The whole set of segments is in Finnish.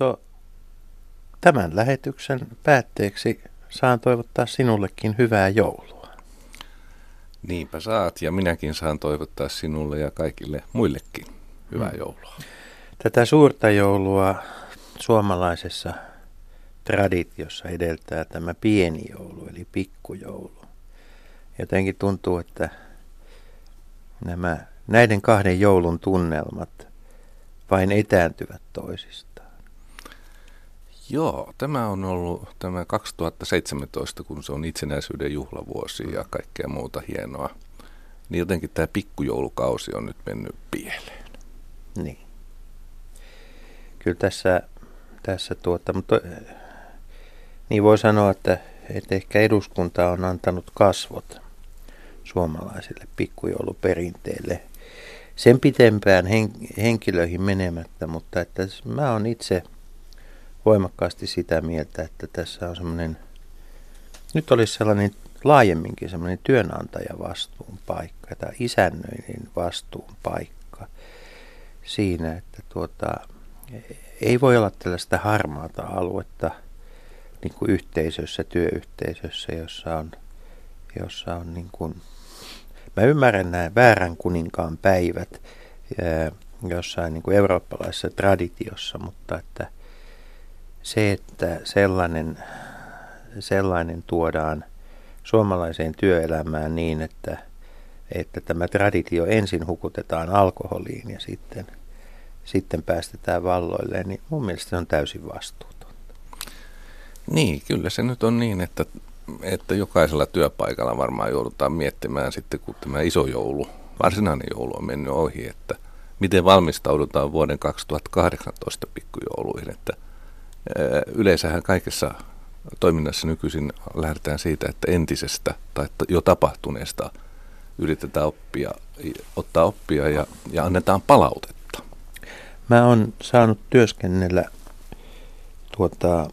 Unto, tämän lähetyksen päätteeksi saan toivottaa sinullekin hyvää joulua. Niinpä saat ja minäkin saan toivottaa sinulle ja kaikille muillekin hyvää mm. joulua. Tätä suurta joulua suomalaisessa traditiossa edeltää tämä pieni joulu, eli pikkujoulu. Jotenkin tuntuu, että nämä, näiden kahden joulun tunnelmat vain etääntyvät toisistaan. Joo, tämä on ollut tämä 2017, kun se on itsenäisyyden juhlavuosi ja kaikkea muuta hienoa. Niin jotenkin tämä pikkujoulukausi on nyt mennyt pieleen. Niin. Kyllä tässä, tässä tuota, mutta niin voi sanoa, että, että ehkä eduskunta on antanut kasvot suomalaisille pikkujouluperinteelle. Sen pitempään hen, henkilöihin menemättä, mutta että mä oon itse voimakkaasti sitä mieltä, että tässä on semmoinen, nyt olisi sellainen laajemminkin semmoinen työnantajavastuun paikka tai isännöinnin vastuun paikka siinä, että tuota, ei voi olla tällaista harmaata aluetta niin kuin yhteisössä, työyhteisössä, jossa on, jossa on niin kuin, mä ymmärrän nämä väärän kuninkaan päivät jossain niin kuin eurooppalaisessa traditiossa, mutta että se, että sellainen, sellainen tuodaan suomalaiseen työelämään niin, että, että tämä traditio ensin hukutetaan alkoholiin ja sitten – sitten päästetään valloille, niin mun mielestä se on täysin vastuutonta. Niin, kyllä se nyt on niin, että, että jokaisella työpaikalla varmaan joudutaan miettimään sitten, kun tämä iso joulu, varsinainen joulu on mennyt ohi, että miten valmistaudutaan vuoden 2018 pikkujouluihin, että yleensähän kaikessa toiminnassa nykyisin lähdetään siitä, että entisestä tai jo tapahtuneesta yritetään oppia, ottaa oppia ja, ja annetaan palautetta. Mä oon saanut työskennellä tuota,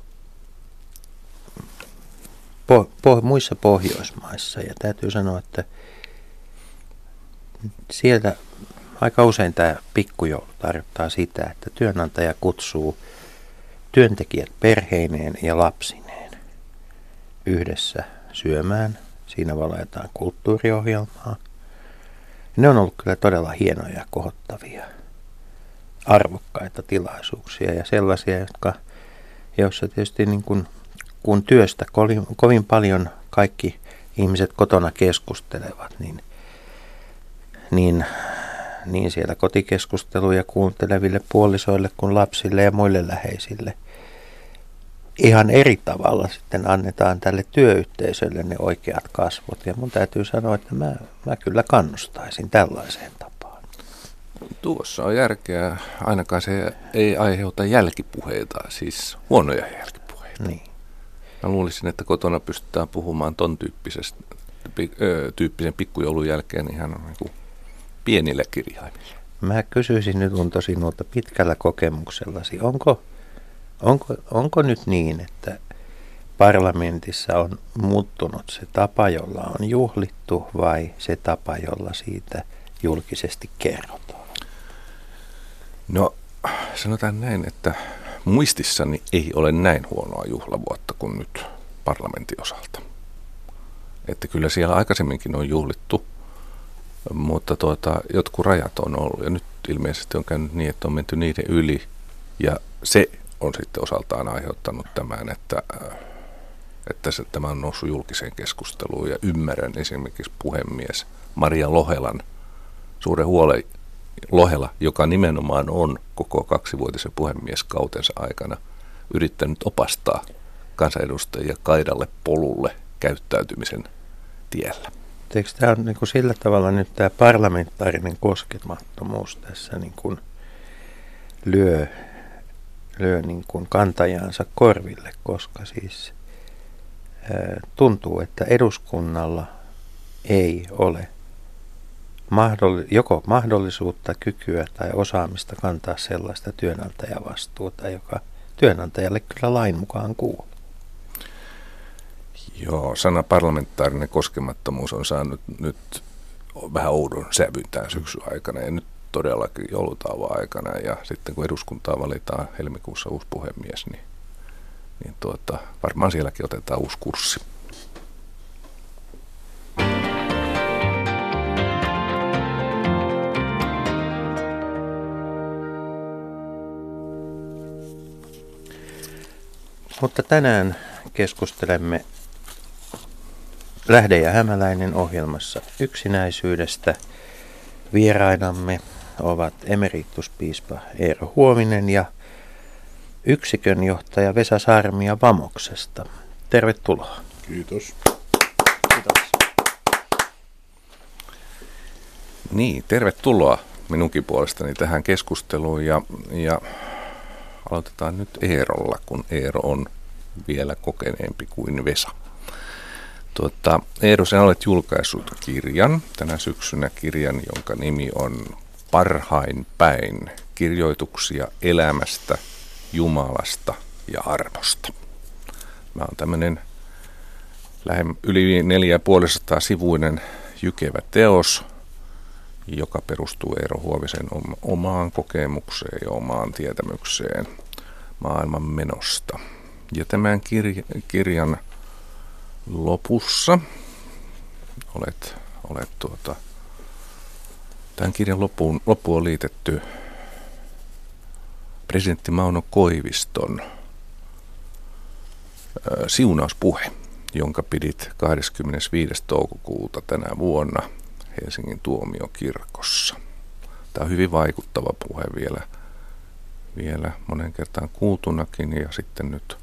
po, po, muissa Pohjoismaissa ja täytyy sanoa, että sieltä aika usein tämä pikkujoulu tarkoittaa sitä, että työnantaja kutsuu työntekijät perheineen ja lapsineen yhdessä syömään. Siinä valajetaan kulttuuriohjelmaa. Ne on ollut kyllä todella hienoja ja kohottavia arvokkaita tilaisuuksia ja sellaisia, jotka, joissa tietysti niin kuin, kun työstä kovin, kovin paljon kaikki ihmiset kotona keskustelevat, niin, niin, niin siellä kotikeskusteluja kuunteleville puolisoille kuin lapsille ja muille läheisille ihan eri tavalla sitten annetaan tälle työyhteisölle ne oikeat kasvot. Ja mun täytyy sanoa, että mä, mä kyllä kannustaisin tällaiseen tapaan. Tuossa on järkeä. Ainakaan se ei aiheuta jälkipuheita, siis huonoja jälkipuheita. Niin. Mä luulisin, että kotona pystytään puhumaan ton tyyppisestä, tyyppisen pikkujoulun jälkeen ihan niin kuin pienillä kirjaimilla. Mä kysyisin nyt Unto sinulta pitkällä kokemuksellasi, onko, onko, onko nyt niin, että parlamentissa on muuttunut se tapa, jolla on juhlittu vai se tapa, jolla siitä julkisesti kerrotaan? No sanotaan näin, että muistissani ei ole näin huonoa juhlavuotta kuin nyt parlamentin osalta. Että kyllä siellä aikaisemminkin on juhlittu, mutta tuota, jotkut rajat on ollut ja nyt ilmeisesti on käynyt niin, että on menty niiden yli ja se on sitten osaltaan aiheuttanut tämän, että, että se, tämä on noussut julkiseen keskusteluun ja ymmärrän esimerkiksi puhemies Maria Lohelan suuren huolen Lohela, joka nimenomaan on koko kaksivuotisen puhemieskautensa aikana yrittänyt opastaa kansanedustajia kaidalle polulle käyttäytymisen tiellä. Eikö tämä on niin kuin sillä tavalla nyt tämä parlamentaarinen koskemattomuus tässä niin kuin lyö, lyö niin kuin kantajansa korville, koska siis tuntuu, että eduskunnalla ei ole joko mahdollisuutta, kykyä tai osaamista kantaa sellaista työnantajavastuuta, joka työnantajalle kyllä lain mukaan kuuluu. Joo, sana parlamentaarinen koskemattomuus on saanut nyt vähän oudon sävyn tämän syksyn aikana. Ja nyt todellakin joulutauon aikana ja sitten kun eduskuntaa valitaan helmikuussa uusi puhemies, niin, niin tuota, varmaan sielläkin otetaan uusi kurssi. Mutta tänään keskustelemme Lähde ja Hämäläinen ohjelmassa yksinäisyydestä. Vierainamme ovat emerituspiispa Eero Huominen ja yksikön johtaja Vesa Saarmia Vamoksesta. Tervetuloa. Kiitos. Kiitos. Niin, tervetuloa minunkin puolestani tähän keskusteluun ja, ja aloitetaan nyt Eerolla, kun Eero on vielä kokeneempi kuin Vesa. Tuota, Eero, sinä olet julkaissut kirjan tänä syksynä, kirjan, jonka nimi on Parhain päin, kirjoituksia elämästä, Jumalasta ja armosta. Mä oon tämmöinen yli 450 sivuinen jykevä teos, joka perustuu Eero Huovisen omaan kokemukseen ja omaan tietämykseen maailman menosta. Ja tämän kirjan lopussa olet, olet tuota, tämän kirjan loppuun, loppuun on liitetty presidentti Mauno Koiviston siunauspuhe, jonka pidit 25. toukokuuta tänä vuonna Helsingin tuomiokirkossa. Tämä on hyvin vaikuttava puhe vielä, vielä monen kertaan kuultunakin ja sitten nyt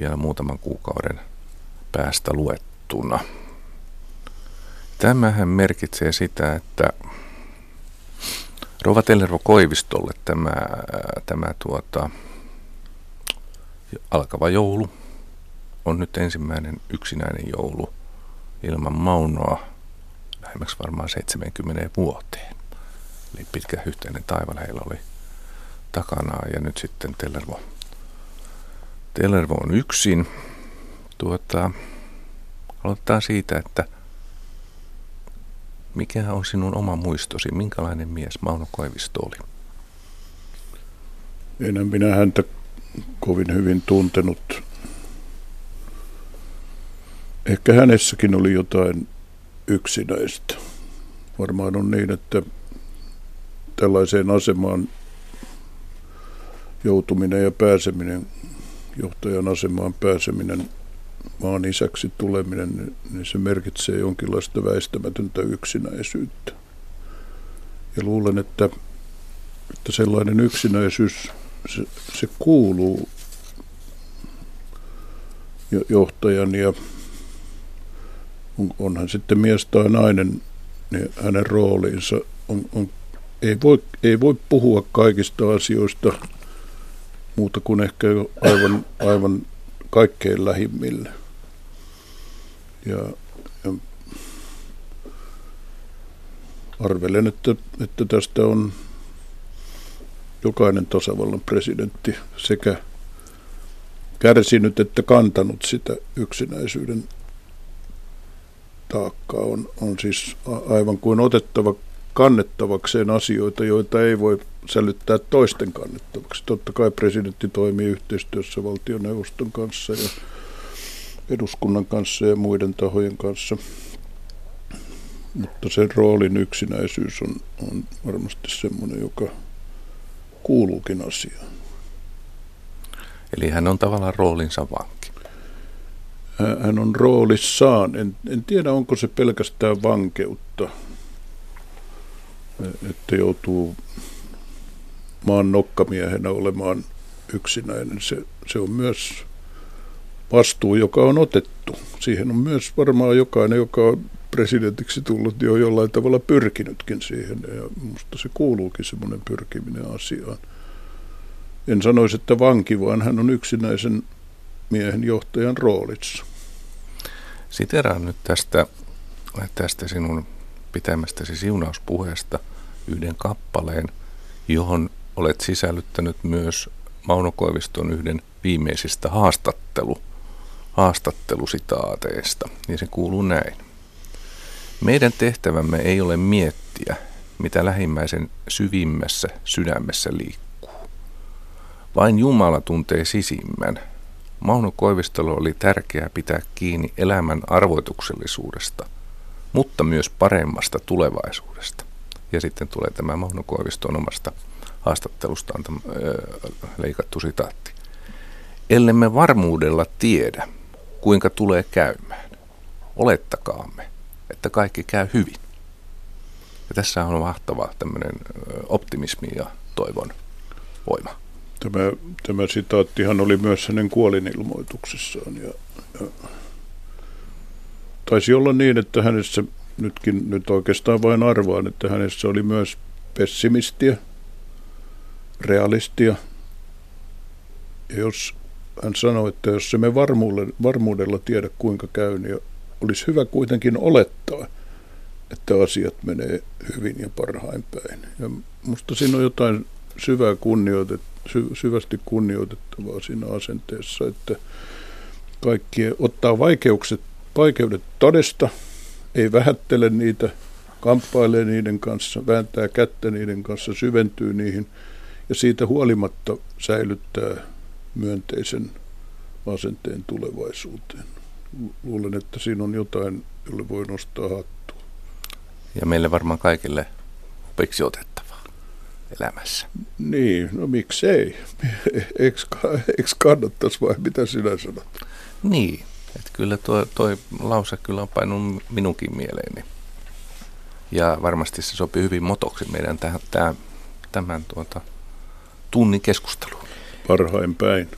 vielä muutaman kuukauden päästä luettuna. Tämähän merkitsee sitä, että Rova Tellervo Koivistolle tämä, tämä tuota, alkava joulu on nyt ensimmäinen yksinäinen joulu ilman maunoa lähemmäksi varmaan 70 vuoteen. Eli pitkä yhteinen taival heillä oli takanaan ja nyt sitten Tellervo, Tellervo on yksin Tuota, aloitetaan siitä, että mikä on sinun oma muistosi? Minkälainen mies Mauno Koivisto oli? Enää minä häntä kovin hyvin tuntenut. Ehkä hänessäkin oli jotain yksinäistä. Varmaan on niin, että tällaiseen asemaan joutuminen ja pääseminen, johtajan asemaan pääseminen maan isäksi tuleminen, niin se merkitsee jonkinlaista väistämätöntä yksinäisyyttä. Ja luulen, että, että sellainen yksinäisyys, se, se kuuluu johtajan ja on, onhan sitten mies tai nainen, niin hänen rooliinsa on, on, ei, voi, ei voi puhua kaikista asioista muuta kuin ehkä aivan, aivan kaikkein lähimmille. Ja, ja arvelen, että, että tästä on jokainen tasavallan presidentti sekä kärsinyt että kantanut sitä yksinäisyyden taakkaa. On, on siis aivan kuin otettava kannettavakseen asioita, joita ei voi sälyttää toisten kannettavaksi. Totta kai presidentti toimii yhteistyössä valtioneuvoston kanssa ja eduskunnan kanssa ja muiden tahojen kanssa. Mutta sen roolin yksinäisyys on, on varmasti semmoinen, joka kuuluukin asiaan. Eli hän on tavallaan roolinsa vanki. Hän on roolissaan. En, en tiedä, onko se pelkästään vankeutta, että joutuu maan nokkamiehenä olemaan yksinäinen. Se, se on myös vastuu, joka on otettu. Siihen on myös varmaan jokainen, joka on presidentiksi tullut, jo jollain tavalla pyrkinytkin siihen. Ja minusta se kuuluukin semmoinen pyrkiminen asiaan. En sanoisi, että vanki, vaan hän on yksinäisen miehen johtajan roolissa. Siteraan nyt tästä, tästä sinun pitämästäsi siunauspuheesta yhden kappaleen, johon olet sisällyttänyt myös Mauno Koiviston yhden viimeisistä haastattelu haastattelusitaateista, niin se kuuluu näin. Meidän tehtävämme ei ole miettiä, mitä lähimmäisen syvimmässä sydämessä liikkuu. Vain Jumala tuntee sisimmän. Mauno Koivistolo oli tärkeää pitää kiinni elämän arvoituksellisuudesta, mutta myös paremmasta tulevaisuudesta. Ja sitten tulee tämä Mauno Koiviston omasta haastattelustaan leikattu sitaatti. Ellemme varmuudella tiedä, kuinka tulee käymään, olettakaamme, että kaikki käy hyvin. Ja tässä on mahtava tämmöinen optimismi ja toivon voima. Tämä, tämä sitaattihan oli myös hänen kuolinilmoituksessaan. Ja, ja taisi olla niin, että hänessä, nytkin nyt oikeastaan vain arvaan, että hänessä oli myös pessimistia, realistia. Ja jos hän sanoi, että jos me varmuudella, varmuudella tiedä kuinka käy, niin olisi hyvä kuitenkin olettaa, että asiat menee hyvin ja parhain päin. Ja musta siinä on jotain syvää kunnioitet, sy, syvästi kunnioitettavaa siinä asenteessa, että kaikki ottaa vaikeukset, vaikeudet todesta, ei vähättele niitä, kamppailee niiden kanssa, vääntää kättä niiden kanssa, syventyy niihin ja siitä huolimatta säilyttää myönteisen asenteen tulevaisuuteen. Luulen, että siinä on jotain, jolle voi nostaa hattua. Ja meille varmaan kaikille opiksi otettavaa elämässä. Niin, no miksei? Eikö, kannattaisi vai mitä sinä sanot? Niin, että kyllä tuo toi lause kyllä on painunut minunkin mieleeni. Ja varmasti se sopii hyvin motoksi meidän tähän, tämän, tämän tuota, tunnin keskusteluun. Parhain päin.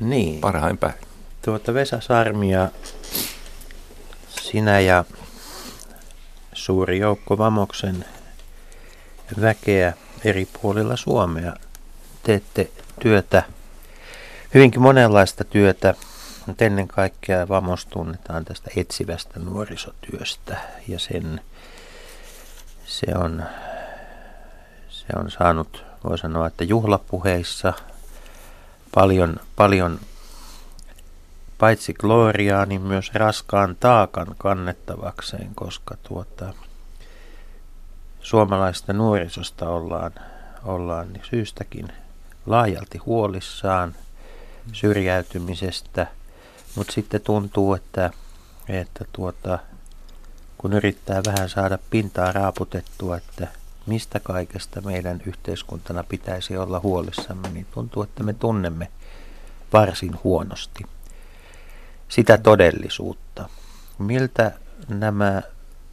Niin. Parhain päin. Tuota Vesa Sarmia, sinä ja suuri joukko Vamoksen väkeä eri puolilla Suomea teette työtä, hyvinkin monenlaista työtä, mutta ennen kaikkea Vamos tunnetaan tästä etsivästä nuorisotyöstä ja sen, se on, se on saanut, voi sanoa, että juhlapuheissa paljon, paljon paitsi gloriaa, niin myös raskaan taakan kannettavakseen, koska tuota, suomalaista nuorisosta ollaan, ollaan syystäkin laajalti huolissaan syrjäytymisestä, mutta sitten tuntuu, että, että tuota, kun yrittää vähän saada pintaa raaputettua, että mistä kaikesta meidän yhteiskuntana pitäisi olla huolissamme, niin tuntuu, että me tunnemme varsin huonosti sitä todellisuutta. Miltä nämä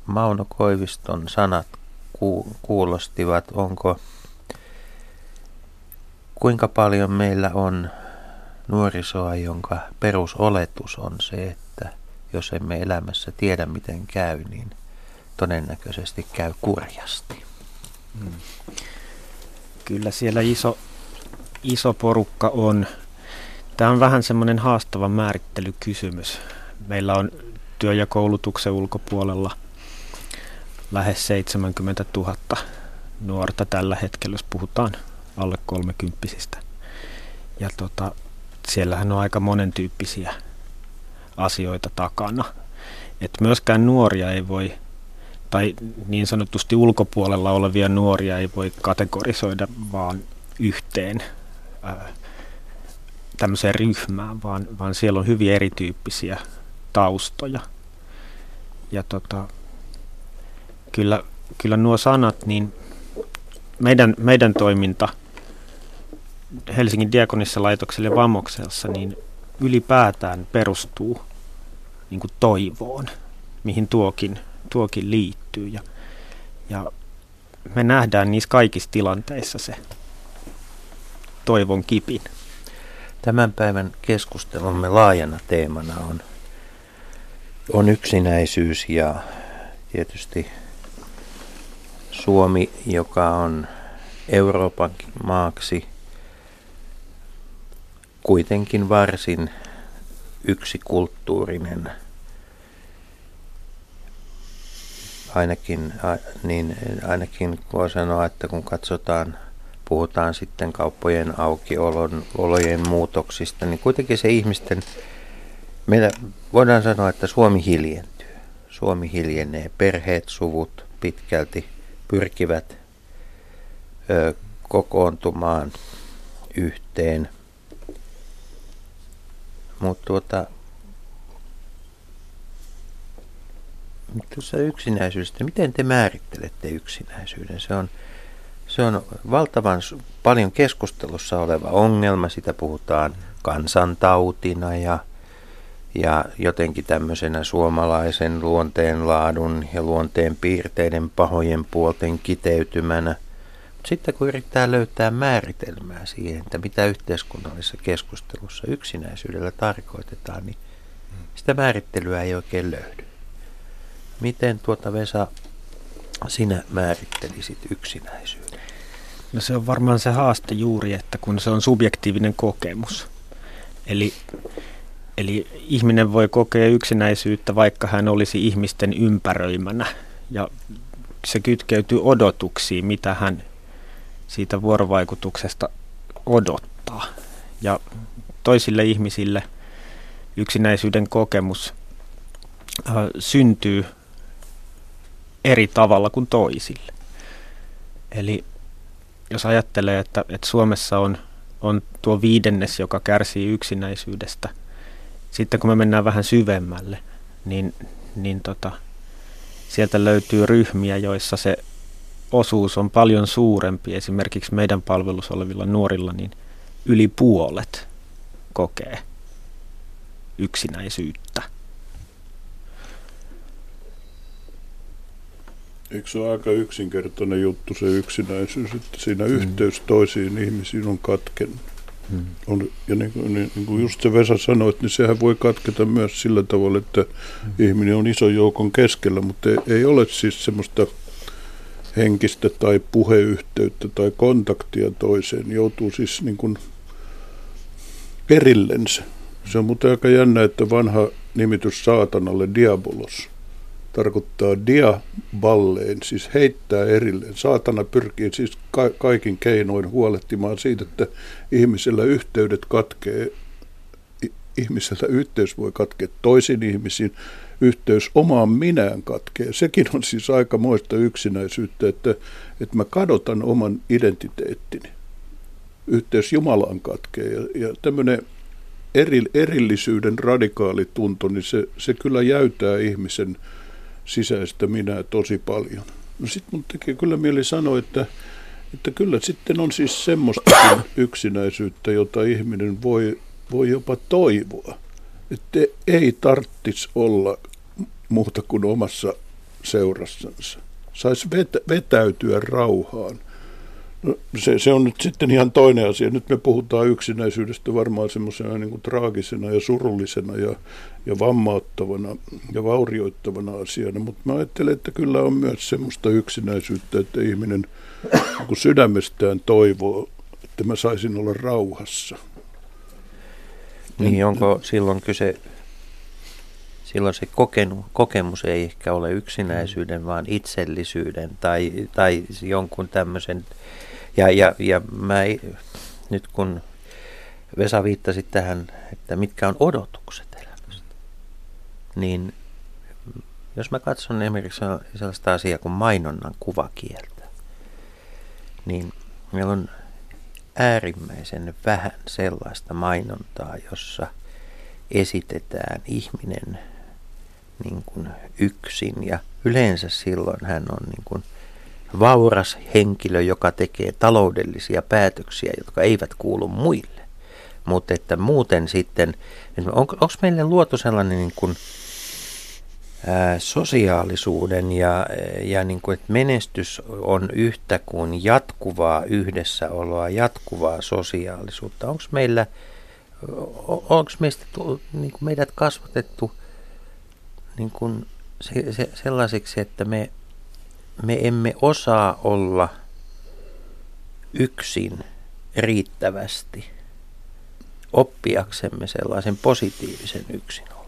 Mauno Koiviston sanat kuulostivat? Onko kuinka paljon meillä on nuorisoa, jonka perusoletus on se, että jos emme elämässä tiedä miten käy, niin todennäköisesti käy kurjasti. Hmm. Kyllä siellä iso, iso porukka on. Tämä on vähän semmoinen haastava määrittelykysymys. Meillä on työ- ja koulutuksen ulkopuolella lähes 70 000 nuorta tällä hetkellä, jos puhutaan alle kolmekymppisistä. Ja tota, siellähän on aika monentyyppisiä asioita takana. Et myöskään nuoria ei voi tai niin sanotusti ulkopuolella olevia nuoria ei voi kategorisoida vaan yhteen ää, tämmöiseen ryhmään, vaan, vaan siellä on hyvin erityyppisiä taustoja. Ja tota, kyllä, kyllä nuo sanat, niin meidän, meidän toiminta Helsingin diakonissa laitokselle Vamoksessa, niin ylipäätään perustuu niin toivoon, mihin tuokin tuokin liittyy. Ja, ja me nähdään niissä kaikissa tilanteissa se toivon kipin. Tämän päivän keskustelumme laajana teemana on, on yksinäisyys ja tietysti Suomi, joka on Euroopan maaksi kuitenkin varsin yksikulttuurinen ainakin, niin ainakin voi sanoa, että kun katsotaan, puhutaan sitten kauppojen aukiolojen muutoksista, niin kuitenkin se ihmisten, meillä voidaan sanoa, että Suomi hiljentyy. Suomi hiljenee, perheet, suvut pitkälti pyrkivät ö, kokoontumaan yhteen. Mutta tuota, tuossa yksinäisyydestä, miten te määrittelette yksinäisyyden? Se on, se on valtavan paljon keskustelussa oleva ongelma, sitä puhutaan kansantautina ja, ja jotenkin tämmöisenä suomalaisen luonteenlaadun ja luonteen piirteiden pahojen puolten kiteytymänä. Sitten kun yrittää löytää määritelmää siihen, että mitä yhteiskunnallisessa keskustelussa yksinäisyydellä tarkoitetaan, niin sitä määrittelyä ei oikein löydy. Miten tuota Vesa sinä määrittelisit yksinäisyyden? No se on varmaan se haaste juuri, että kun se on subjektiivinen kokemus. Eli, eli ihminen voi kokea yksinäisyyttä, vaikka hän olisi ihmisten ympäröimänä. Ja se kytkeytyy odotuksiin, mitä hän siitä vuorovaikutuksesta odottaa. Ja toisille ihmisille yksinäisyyden kokemus äh, syntyy eri tavalla kuin toisille. Eli jos ajattelee, että, että Suomessa on, on tuo viidennes, joka kärsii yksinäisyydestä, sitten kun me mennään vähän syvemmälle, niin, niin tota, sieltä löytyy ryhmiä, joissa se osuus on paljon suurempi. Esimerkiksi meidän palvelussa olevilla nuorilla, niin yli puolet kokee yksinäisyyttä. Eikö se ole aika yksinkertainen juttu se yksinäisyys, että siinä mm. yhteys toisiin ihmisiin on katkennut? Mm. On, ja niin, niin, niin kuin just se Vesa sanoi, niin sehän voi katketa myös sillä tavalla, että mm. ihminen on ison joukon keskellä, mutta ei, ei ole siis semmoista henkistä tai puheyhteyttä tai kontaktia toiseen. Joutuu siis niin kuin perillensä. Se on muuten aika jännä, että vanha nimitys saatanalle diabolos – tarkoittaa diaballeen, siis heittää erilleen. Saatana pyrkii siis ka- kaikin keinoin huolehtimaan siitä, että ihmisellä yhteydet katkee, ihmisellä yhteys voi katkea toisiin ihmisiin, yhteys omaan minään katkee. Sekin on siis aika moista yksinäisyyttä, että, että mä kadotan oman identiteettini. Yhteys Jumalaan katkee ja, ja tämmöinen eri, erillisyyden radikaali tunto, niin se, se kyllä jäytää ihmisen sisäistä minää tosi paljon. No sitten mun tekee kyllä mieli sanoa, että, että kyllä sitten on siis semmoista yksinäisyyttä, jota ihminen voi, voi jopa toivoa. Että ei tarttis olla muuta kuin omassa seurassansa. Saisi vetä, vetäytyä rauhaan. No, se, se on nyt sitten ihan toinen asia. Nyt me puhutaan yksinäisyydestä varmaan semmoisena niin kuin traagisena ja surullisena ja, ja vammauttavana ja vaurioittavana asiana, mutta mä ajattelen, että kyllä on myös semmoista yksinäisyyttä, että ihminen niin sydämestään toivoo, että mä saisin olla rauhassa. Niin onko silloin kyse, silloin se kokenu, kokemus ei ehkä ole yksinäisyyden, vaan itsellisyyden tai, tai jonkun tämmöisen ja, ja, ja mä ei, nyt kun Vesa viittasi tähän, että mitkä on odotukset elämästä, niin jos mä katson esimerkiksi sellaista asiaa kuin mainonnan kuvakieltä, niin meillä on äärimmäisen vähän sellaista mainontaa, jossa esitetään ihminen niin kuin yksin. Ja yleensä silloin hän on niin kuin vauras henkilö, joka tekee taloudellisia päätöksiä, jotka eivät kuulu muille. Mutta että muuten sitten, on, onko meille luotu sellainen niin kuin, ää, sosiaalisuuden ja, ja niin kuin, että menestys on yhtä kuin jatkuvaa yhdessäoloa, jatkuvaa sosiaalisuutta. Onko meillä, onko meistä niin kuin meidät kasvatettu niin kuin se, se, sellaisiksi, että me me emme osaa olla yksin riittävästi oppiaksemme sellaisen positiivisen yksinolon.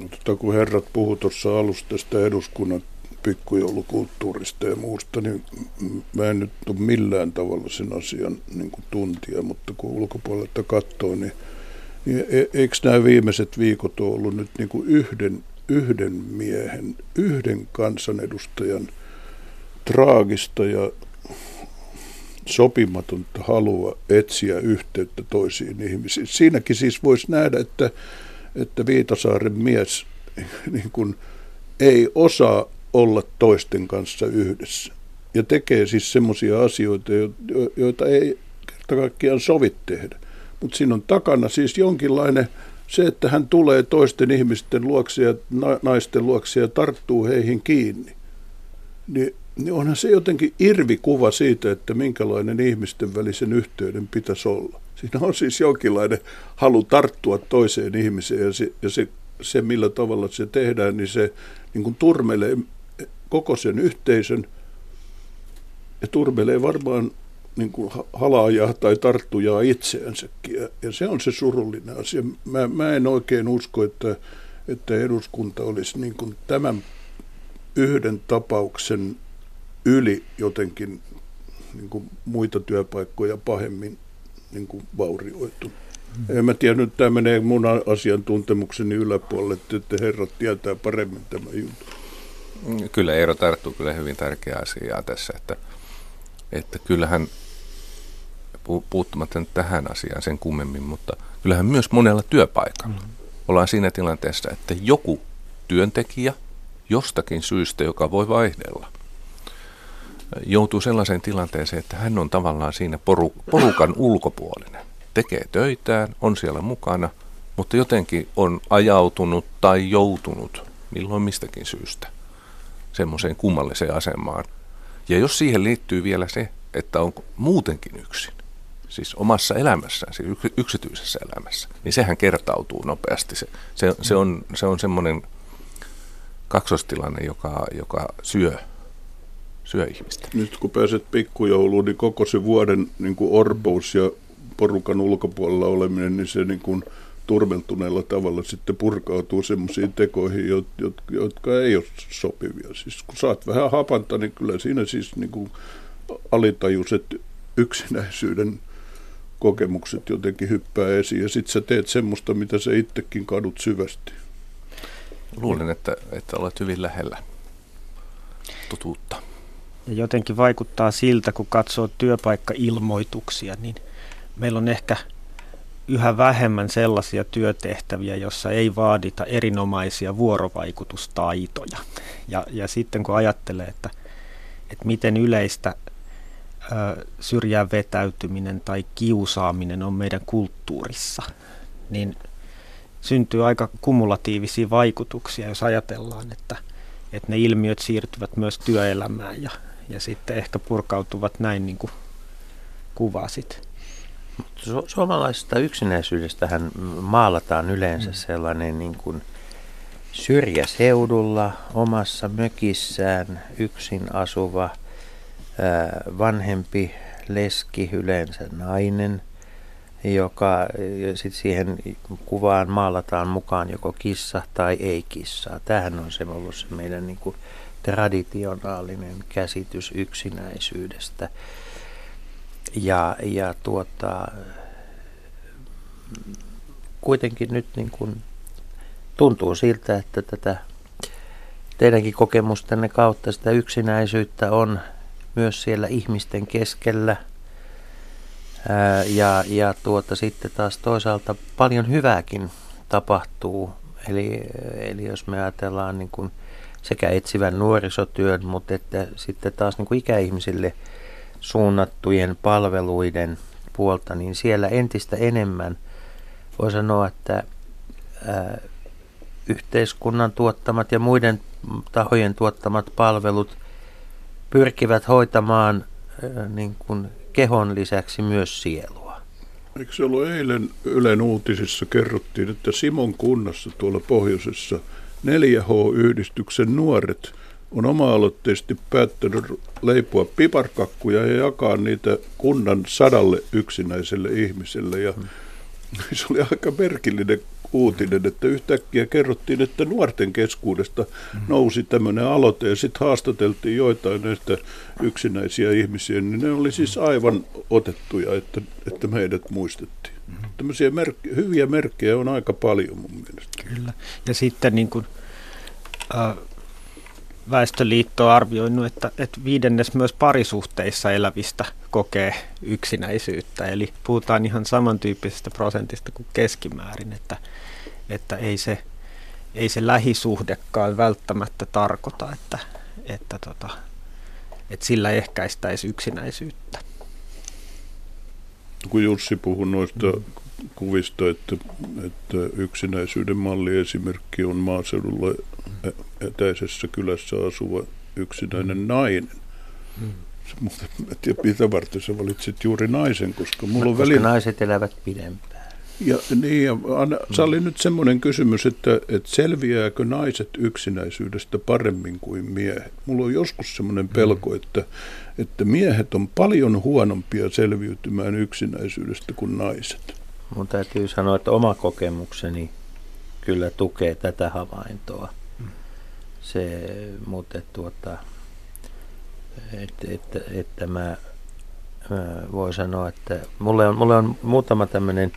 No, tota, kun herrat puhu tuossa alusta tästä eduskunnan pikkujoulukulttuurista ja muusta, niin mä en nyt ole millään tavalla sen asian niin tuntia, mutta kun ulkopuolelta katsoo, niin, niin e, eikö nämä viimeiset viikot ole ollut nyt niin kuin yhden, yhden miehen, yhden kansanedustajan – traagista ja sopimatonta halua etsiä yhteyttä toisiin ihmisiin. Siinäkin siis voisi nähdä, että, että Viitasaaren mies niin kuin, ei osaa olla toisten kanssa yhdessä. Ja tekee siis semmoisia asioita, joita ei kerta kaikkiaan sovi tehdä. Mutta siinä on takana siis jonkinlainen se, että hän tulee toisten ihmisten luokse ja naisten luokse ja tarttuu heihin kiinni. Niin niin onhan se jotenkin irvikuva siitä, että minkälainen ihmisten välisen yhteyden pitäisi olla. Siinä on siis jonkinlainen halu tarttua toiseen ihmiseen ja se, ja se, se millä tavalla se tehdään, niin se niin kuin turmelee koko sen yhteisön ja turmelee varmaan niin kuin halaajaa tai tarttujaa itseänsäkin. Ja, ja se on se surullinen asia. Mä, mä en oikein usko, että, että eduskunta olisi niin kuin tämän yhden tapauksen yli jotenkin niin kuin muita työpaikkoja pahemmin niin kuin vaurioitu. En mä tiedä, nyt tämä menee mun asiantuntemukseni yläpuolelle, että herrat tietää paremmin tämän jutun. Kyllä Eero tarttuu kyllä hyvin tärkeää asiaa tässä, että, että kyllähän puuttumatta nyt tähän asiaan sen kummemmin, mutta kyllähän myös monella työpaikalla mm. ollaan siinä tilanteessa, että joku työntekijä jostakin syystä, joka voi vaihdella, joutuu sellaiseen tilanteeseen, että hän on tavallaan siinä poru, porukan ulkopuolinen. Tekee töitään, on siellä mukana, mutta jotenkin on ajautunut tai joutunut milloin mistäkin syystä semmoiseen kummalliseen asemaan. Ja jos siihen liittyy vielä se, että on muutenkin yksin, siis omassa elämässään, siis yksityisessä elämässä, niin sehän kertautuu nopeasti. Se, se, se on, se on semmoinen kaksostilanne, joka, joka syö syö ihmistä. Nyt kun pääset pikkujouluun, niin koko se vuoden niin kuin orpous ja porukan ulkopuolella oleminen, niin se niin kuin turmeltuneella tavalla sitten purkautuu semmoisiin tekoihin, jotka ei ole sopivia. Siis kun saat vähän hapanta, niin kyllä siinä siis niin kuin alitajuiset yksinäisyyden kokemukset jotenkin hyppää esiin. Ja sitten sä teet semmoista, mitä sä itsekin kadut syvästi. Luulen, että, että olet hyvin lähellä totuutta. Ja jotenkin vaikuttaa siltä, kun katsoo työpaikkailmoituksia, niin meillä on ehkä yhä vähemmän sellaisia työtehtäviä, jossa ei vaadita erinomaisia vuorovaikutustaitoja. Ja, ja sitten kun ajattelee, että, että miten yleistä syrjään vetäytyminen tai kiusaaminen on meidän kulttuurissa, niin syntyy aika kumulatiivisia vaikutuksia, jos ajatellaan, että, että ne ilmiöt siirtyvät myös työelämään ja ja sitten ehkä purkautuvat näin niin kuin kuvasit. Su- suomalaisesta yksinäisyydestähän maalataan yleensä mm. sellainen niin kuin syrjäseudulla omassa mökissään yksin asuva ää, vanhempi leski, yleensä nainen, joka sitten siihen kuvaan maalataan mukaan joko kissa tai ei kissaa. Tämähän on se ollut se meidän niin kuin traditionaalinen käsitys yksinäisyydestä. Ja, ja tuota, kuitenkin nyt niin kuin tuntuu siltä, että tätä teidänkin kokemustenne kautta sitä yksinäisyyttä on myös siellä ihmisten keskellä. Ja, ja tuota, sitten taas toisaalta paljon hyvääkin tapahtuu. Eli, eli jos me ajatellaan niin kuin sekä etsivän nuorisotyön, mutta että sitten taas niin kuin ikäihmisille suunnattujen palveluiden puolta, niin siellä entistä enemmän voi sanoa, että ää, yhteiskunnan tuottamat ja muiden tahojen tuottamat palvelut pyrkivät hoitamaan ää, niin kuin kehon lisäksi myös sielua. Eikö se ollut eilen Ylen uutisissa kerrottiin, että Simon kunnassa tuolla pohjoisessa – 4H-yhdistyksen nuoret on oma-aloitteisesti päättänyt leipoa piparkakkuja ja jakaa niitä kunnan sadalle yksinäiselle ihmiselle. Ja se oli aika merkillinen uutinen, että yhtäkkiä kerrottiin, että nuorten keskuudesta nousi tämmöinen aloite ja sitten haastateltiin joitain näistä yksinäisiä ihmisiä, niin ne oli siis aivan otettuja, että, että meidät muistettiin. Tämmöisiä merk- hyviä merkkejä on aika paljon mun mielestä. Kyllä. Ja sitten niin kuin, äh, Väestöliitto on arvioinut, että, että viidennes myös parisuhteissa elävistä kokee yksinäisyyttä. Eli puhutaan ihan samantyyppisestä prosentista kuin keskimäärin, että, että ei, se, ei se lähisuhdekaan välttämättä tarkoita, että, että, tota, että sillä ehkäistäisi yksinäisyyttä. Kun Jussi puhui noista kuvista, että, että yksinäisyyden malliesimerkki on maaseudulla etäisessä kylässä asuva yksinäinen mm. nainen. Mm. Mutta en tiedä, mitä varten sä valitsit juuri naisen, koska mulla no, on koska naiset elävät pidempään. Ja, niin, ja Anna, salli nyt semmoinen kysymys, että, että selviääkö naiset yksinäisyydestä paremmin kuin miehet? Mulla on joskus semmoinen pelko, mm. että, että miehet on paljon huonompia selviytymään yksinäisyydestä kuin naiset. Mun täytyy sanoa, että oma kokemukseni kyllä tukee tätä havaintoa. Se, mutta tuota, että, että, että mä, mä voin sanoa, että mulle on, mulle on muutama tämmöinen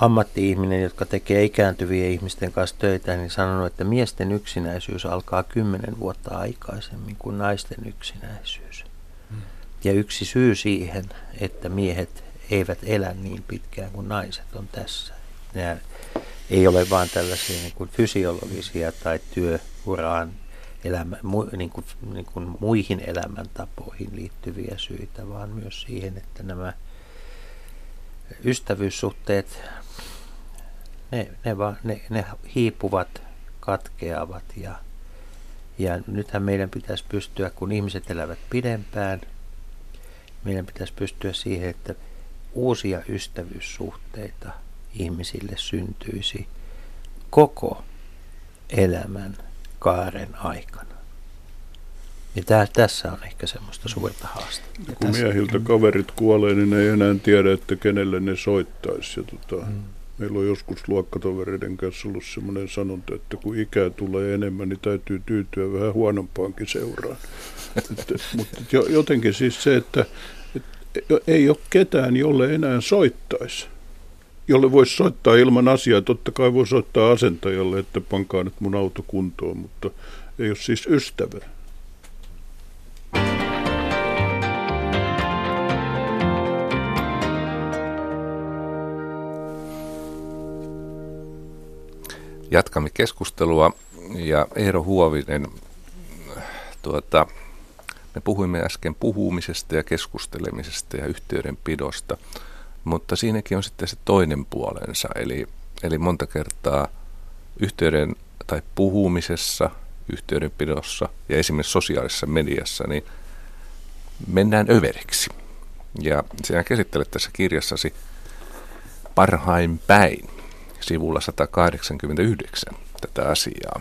ammatti-ihminen, jotka tekee ikääntyvien ihmisten kanssa töitä, niin sanonut, että miesten yksinäisyys alkaa kymmenen vuotta aikaisemmin kuin naisten yksinäisyys. Hmm. Ja yksi syy siihen, että miehet eivät elä niin pitkään kuin naiset on tässä. Nämä ei ole vain tällaisia niin kuin fysiologisia tai työuraan elämä, mu, niin kuin, niin kuin muihin elämäntapoihin liittyviä syitä, vaan myös siihen, että nämä ystävyyssuhteet, ne, ne, va, ne, ne hiipuvat, katkeavat ja, ja nythän meidän pitäisi pystyä, kun ihmiset elävät pidempään, meidän pitäisi pystyä siihen, että uusia ystävyyssuhteita ihmisille syntyisi koko elämän kaaren aikana. Niin tää, tässä on ehkä semmoista suurta haastetta. Kun miehiltä kaverit kuolee, niin ne ei enää tiedä, että kenelle ne soittaisi. Ja tota, mm. Meillä on joskus luokkatovereiden kanssa ollut semmoinen sanonta, että kun ikää tulee enemmän, niin täytyy tyytyä vähän huonompaankin seuraan. että, mutta jotenkin siis se, että ei ole ketään, jolle enää soittaisi. Jolle voisi soittaa ilman asiaa. Totta kai voi soittaa asentajalle, että pankaa nyt mun auto kuntoon, mutta ei ole siis ystävää. Jatkamme keskustelua. Ja Eero Huovinen, tuota, me puhuimme äsken puhumisesta ja keskustelemisesta ja yhteydenpidosta, mutta siinäkin on sitten se toinen puolensa, eli, eli monta kertaa yhteyden tai puhumisessa, yhteydenpidossa ja esimerkiksi sosiaalisessa mediassa, niin mennään överiksi. Ja sinä käsittelet tässä kirjassasi parhain päin sivulla 189 tätä asiaa.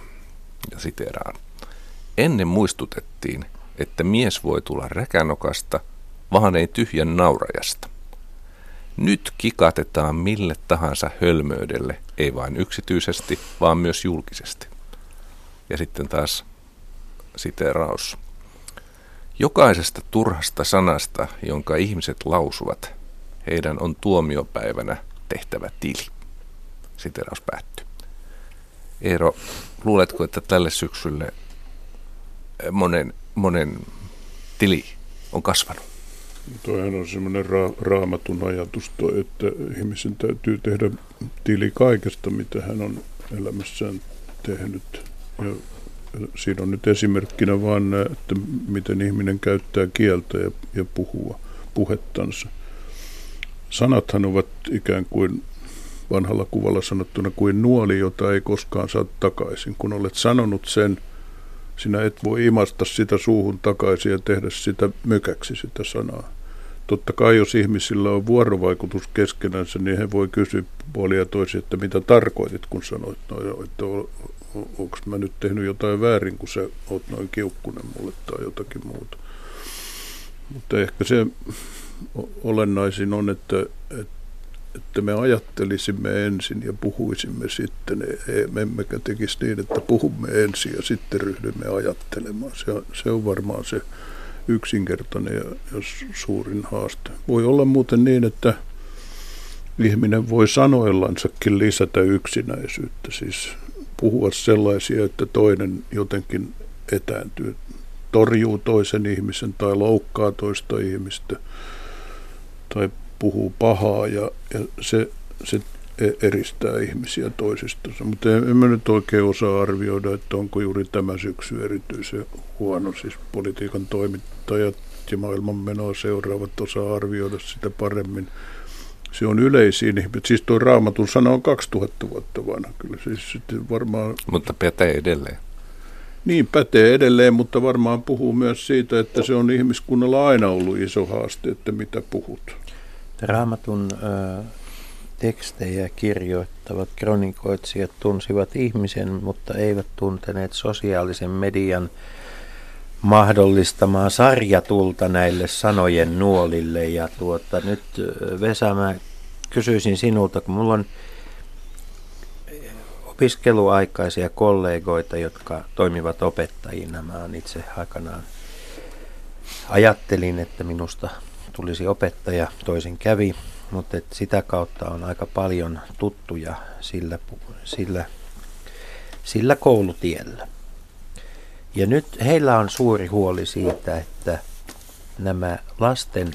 Ja siteraan. Ennen muistutettiin, että mies voi tulla räkänokasta, vaan ei tyhjän naurajasta. Nyt kikatetaan mille tahansa hölmöydelle, ei vain yksityisesti, vaan myös julkisesti. Ja sitten taas siteraus. Jokaisesta turhasta sanasta, jonka ihmiset lausuvat, heidän on tuomiopäivänä tehtävä tili. Siteraus päättyy. Eero, luuletko, että tälle syksylle monen monen tili on kasvanut? Toihan on semmoinen ra- raamatun ajatus, toi, että ihmisen täytyy tehdä tili kaikesta, mitä hän on elämässään tehnyt. Ja siinä on nyt esimerkkinä vaan, että miten ihminen käyttää kieltä ja, ja puhua, puhettansa. Sanathan ovat ikään kuin vanhalla kuvalla sanottuna kuin nuoli, jota ei koskaan saa takaisin. Kun olet sanonut sen, sinä et voi imasta sitä suuhun takaisin ja tehdä sitä mykäksi sitä sanaa. Totta kai jos ihmisillä on vuorovaikutus keskenänsä, niin he voi kysyä puolia toisia, että mitä tarkoitit, kun sanoit noin, että onko mä nyt tehnyt jotain väärin, kun sä oot noin kiukkunen mulle tai jotakin muuta. Mutta ehkä se olennaisin on, että, että että me ajattelisimme ensin ja puhuisimme sitten, me emmekä tekisi niin, että puhumme ensin ja sitten ryhdymme ajattelemaan. Se on, se on varmaan se yksinkertainen ja, ja suurin haaste. Voi olla muuten niin, että ihminen voi sanoillansakin lisätä yksinäisyyttä. Siis puhua sellaisia, että toinen jotenkin etääntyy, torjuu toisen ihmisen tai loukkaa toista ihmistä tai puhuu pahaa ja, ja se, se eristää ihmisiä toisistansa. Mutta en, en mä nyt oikein osaa arvioida, että onko juuri tämä syksy erityisen huono. Siis politiikan toimittajat ja maailmanmenoa seuraavat osaa arvioida sitä paremmin. Se on yleisin, siis tuo raamatun sana on 2000 vuotta vanha kyllä. Siis sitten varmaan... Mutta pätee edelleen. Niin, pätee edelleen, mutta varmaan puhuu myös siitä, että se on ihmiskunnalla aina ollut iso haaste, että mitä puhut. Raamatun ö, tekstejä kirjoittavat kronikoitsijat tunsivat ihmisen, mutta eivät tunteneet sosiaalisen median mahdollistamaa sarjatulta näille sanojen nuolille. Ja tuota, nyt Vesa, mä kysyisin sinulta, kun mulla on opiskeluaikaisia kollegoita, jotka toimivat opettajina. Mä itse aikanaan ajattelin, että minusta tulisi opettaja, toisin kävi, mutta et sitä kautta on aika paljon tuttuja sillä, sillä, sillä koulutiellä. Ja nyt heillä on suuri huoli siitä, että nämä lasten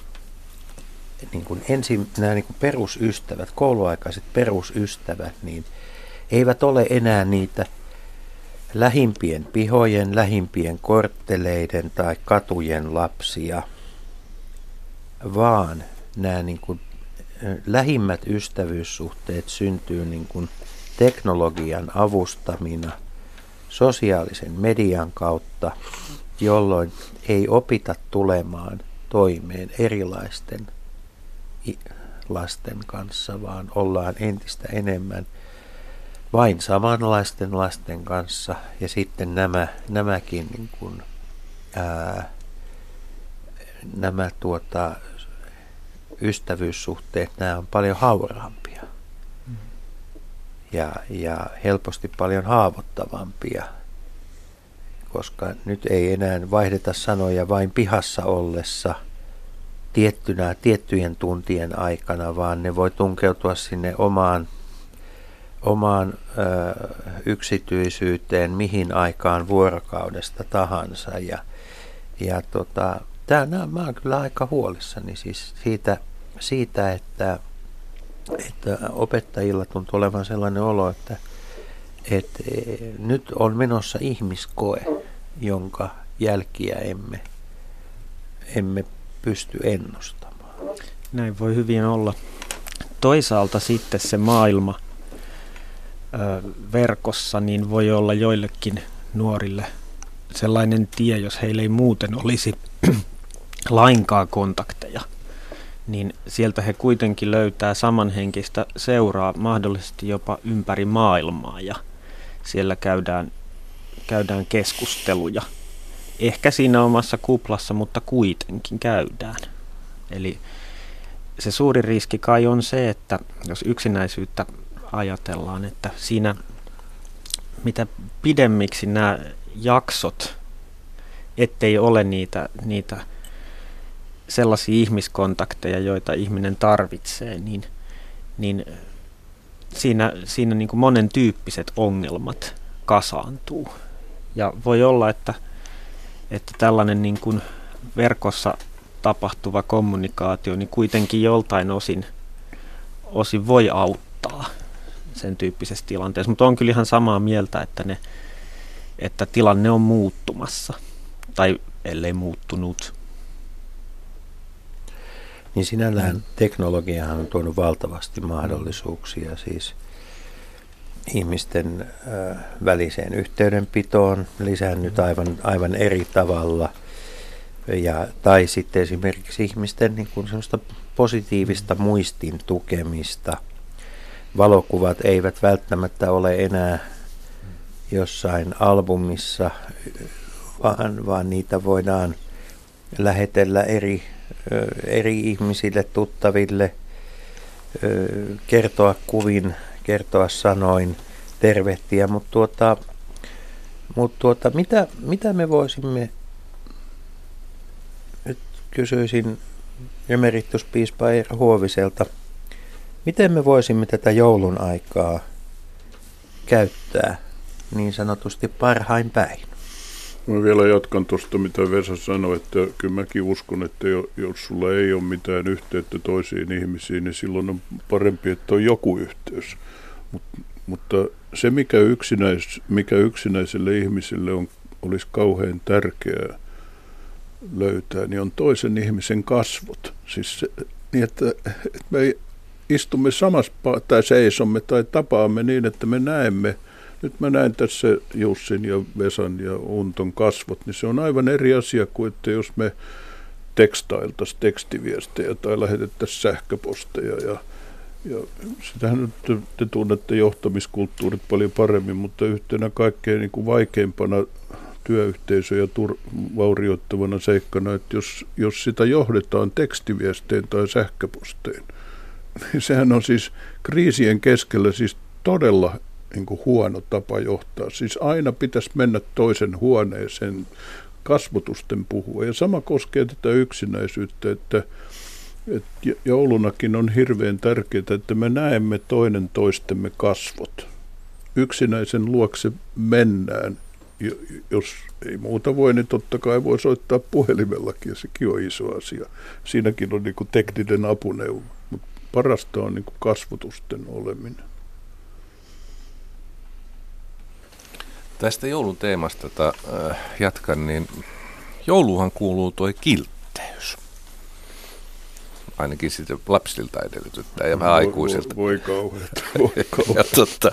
niin kuin ensin, nämä niin kuin perusystävät, kouluaikaiset perusystävät, niin eivät ole enää niitä lähimpien pihojen, lähimpien kortteleiden tai katujen lapsia, vaan nämä niin kuin lähimmät ystävyyssuhteet syntyy niin kuin teknologian avustamina – sosiaalisen median kautta, jolloin ei opita tulemaan toimeen erilaisten lasten kanssa, vaan ollaan entistä enemmän vain samanlaisten lasten kanssa. Ja sitten nämä, nämäkin niin kuin, ää, nämä tuota, ystävyyssuhteet, nämä on paljon hauraampia ja, ja helposti paljon haavoittavampia, koska nyt ei enää vaihdeta sanoja vain pihassa ollessa tiettynä, tiettyjen tuntien aikana, vaan ne voi tunkeutua sinne omaan, omaan ö, yksityisyyteen mihin aikaan vuorokaudesta tahansa. Ja, ja tota, tää, nää, mä oon kyllä aika huolissani siis siitä, siitä että että opettajilla tuntuu olevan sellainen olo, että, että nyt on menossa ihmiskoe, jonka jälkiä emme, emme pysty ennustamaan. Näin voi hyvin olla. Toisaalta sitten se maailma ö, verkossa niin voi olla joillekin nuorille sellainen tie, jos heillä ei muuten olisi lainkaan kontakteja – niin sieltä he kuitenkin löytää samanhenkistä seuraa mahdollisesti jopa ympäri maailmaa ja siellä käydään, käydään keskusteluja. Ehkä siinä omassa kuplassa, mutta kuitenkin käydään. Eli se suuri riski kai on se, että jos yksinäisyyttä ajatellaan, että siinä mitä pidemmiksi nämä jaksot, ettei ole niitä, niitä sellaisia ihmiskontakteja, joita ihminen tarvitsee, niin, niin siinä, siinä niin kuin monen tyyppiset ongelmat kasaantuu. Ja voi olla, että, että tällainen niin kuin verkossa tapahtuva kommunikaatio niin kuitenkin joltain osin, osin voi auttaa sen tyyppisessä tilanteessa. Mutta on kyllä ihan samaa mieltä, että, ne, että tilanne on muuttumassa, tai ellei muuttunut niin sinällään teknologiahan on tuonut valtavasti mahdollisuuksia siis ihmisten äh, väliseen yhteydenpitoon, lisännyt aivan, aivan eri tavalla. Ja, tai sitten esimerkiksi ihmisten niin kuin positiivista muistin tukemista. Valokuvat eivät välttämättä ole enää jossain albumissa, vaan, vaan niitä voidaan lähetellä eri eri ihmisille, tuttaville, kertoa kuvin, kertoa sanoin, tervehtiä, mutta tuota, mut tuota, mitä, mitä me voisimme, nyt kysyisin emerituspiispa Eero Huoviselta, miten me voisimme tätä joulun aikaa käyttää niin sanotusti parhain päin. Mä vielä jatkan tuosta, mitä Vesa sanoi, että kyllä mäkin uskon, että jos sulla ei ole mitään yhteyttä toisiin ihmisiin, niin silloin on parempi, että on joku yhteys. Mut, mutta se, mikä, yksinäis, mikä yksinäiselle ihmiselle on, olisi kauhean tärkeää löytää, niin on toisen ihmisen kasvot. Siis se, niin, että, että me istumme samassa tai seisomme tai tapaamme niin, että me näemme – nyt mä näen tässä Jussin ja Vesan ja Unton kasvot, niin se on aivan eri asia kuin, että jos me tekstailtaisiin tekstiviestejä tai lähetettäisiin sähköposteja ja ja sitähän nyt te, te tunnette johtamiskulttuurit paljon paremmin, mutta yhtenä kaikkein niin kuin vaikeimpana työyhteisöjä tur- vaurioittavana seikkana, että jos, jos sitä johdetaan tekstiviesteen tai sähköposteen, niin sehän on siis kriisien keskellä siis todella niin kuin huono tapa johtaa. Siis aina pitäisi mennä toisen huoneeseen kasvotusten puhua. Ja sama koskee tätä yksinäisyyttä, että, että joulunakin on hirveän tärkeää, että me näemme toinen toistemme kasvot. Yksinäisen luokse mennään. Jos ei muuta voi, niin totta kai voi soittaa puhelimellakin, ja sekin on iso asia. Siinäkin on niin tekninen apuneuvo, mutta parasta on niin kasvotusten oleminen. Tästä joulun teemasta tota, äh, jatkan, niin jouluhan kuuluu toi kiltteys. Ainakin sitten lapsilta edellytetään ja vähän aikuisilta. Voi, voi kauheata, voi kauheata. ja, totta,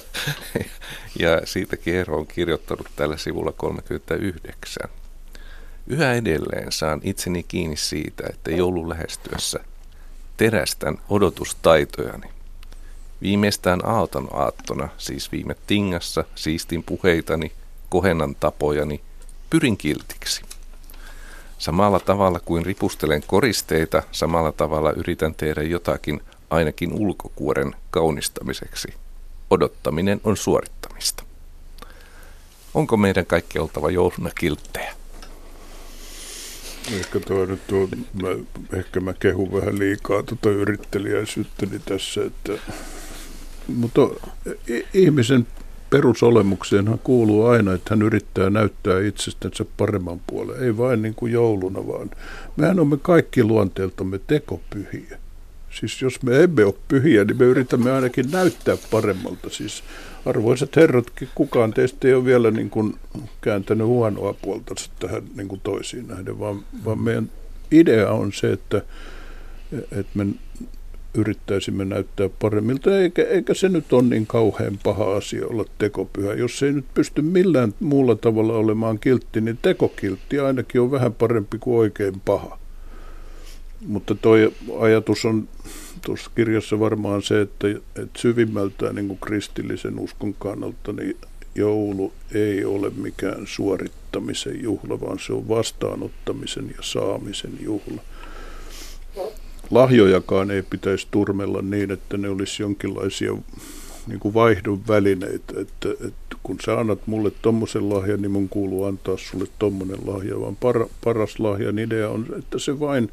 ja siitäkin Eero on kirjoittanut tällä sivulla 39. Yhä edelleen saan itseni kiinni siitä, että joulun lähestyessä terästän odotustaitojani – Viimeistään aaton aattona, siis viime tingassa, siistin puheitani, kohennan tapojani, pyrin kiltiksi. Samalla tavalla kuin ripustelen koristeita, samalla tavalla yritän tehdä jotakin ainakin ulkokuoren kaunistamiseksi. Odottaminen on suorittamista. Onko meidän kaikki oltava jouluna kilttejä? Ehkä tuo nyt on, mä, ehkä mä kehun vähän liikaa tuota yrittelijäisyyttäni tässä, että mutta ihmisen perusolemukseenhan kuuluu aina, että hän yrittää näyttää itsestänsä paremman puolen. Ei vain niin kuin jouluna, vaan mehän olemme kaikki luonteeltamme tekopyhiä. Siis jos me emme ole pyhiä, niin me yritämme ainakin näyttää paremmalta. Siis arvoisat herrat, kukaan teistä ei ole vielä niin kuin kääntänyt huonoa puolta tähän niin kuin toisiin nähden, vaan, vaan meidän idea on se, että, että me yrittäisimme näyttää paremmilta, eikä, eikä se nyt ole niin kauhean paha asia olla tekopyhä. Jos ei nyt pysty millään muulla tavalla olemaan kiltti, niin tekokiltti ainakin on vähän parempi kuin oikein paha. Mutta tuo ajatus on tuossa kirjassa varmaan se, että, että syvimmältään niin kuin kristillisen uskon kannalta niin joulu ei ole mikään suorittamisen juhla, vaan se on vastaanottamisen ja saamisen juhla lahjojakaan ei pitäisi turmella niin, että ne olisi jonkinlaisia niin kuin vaihdon välineitä, että, että kun sä annat mulle tommosen lahjan, niin mun kuuluu antaa sulle tommonen lahja, vaan par, paras lahjan idea on, että se vain,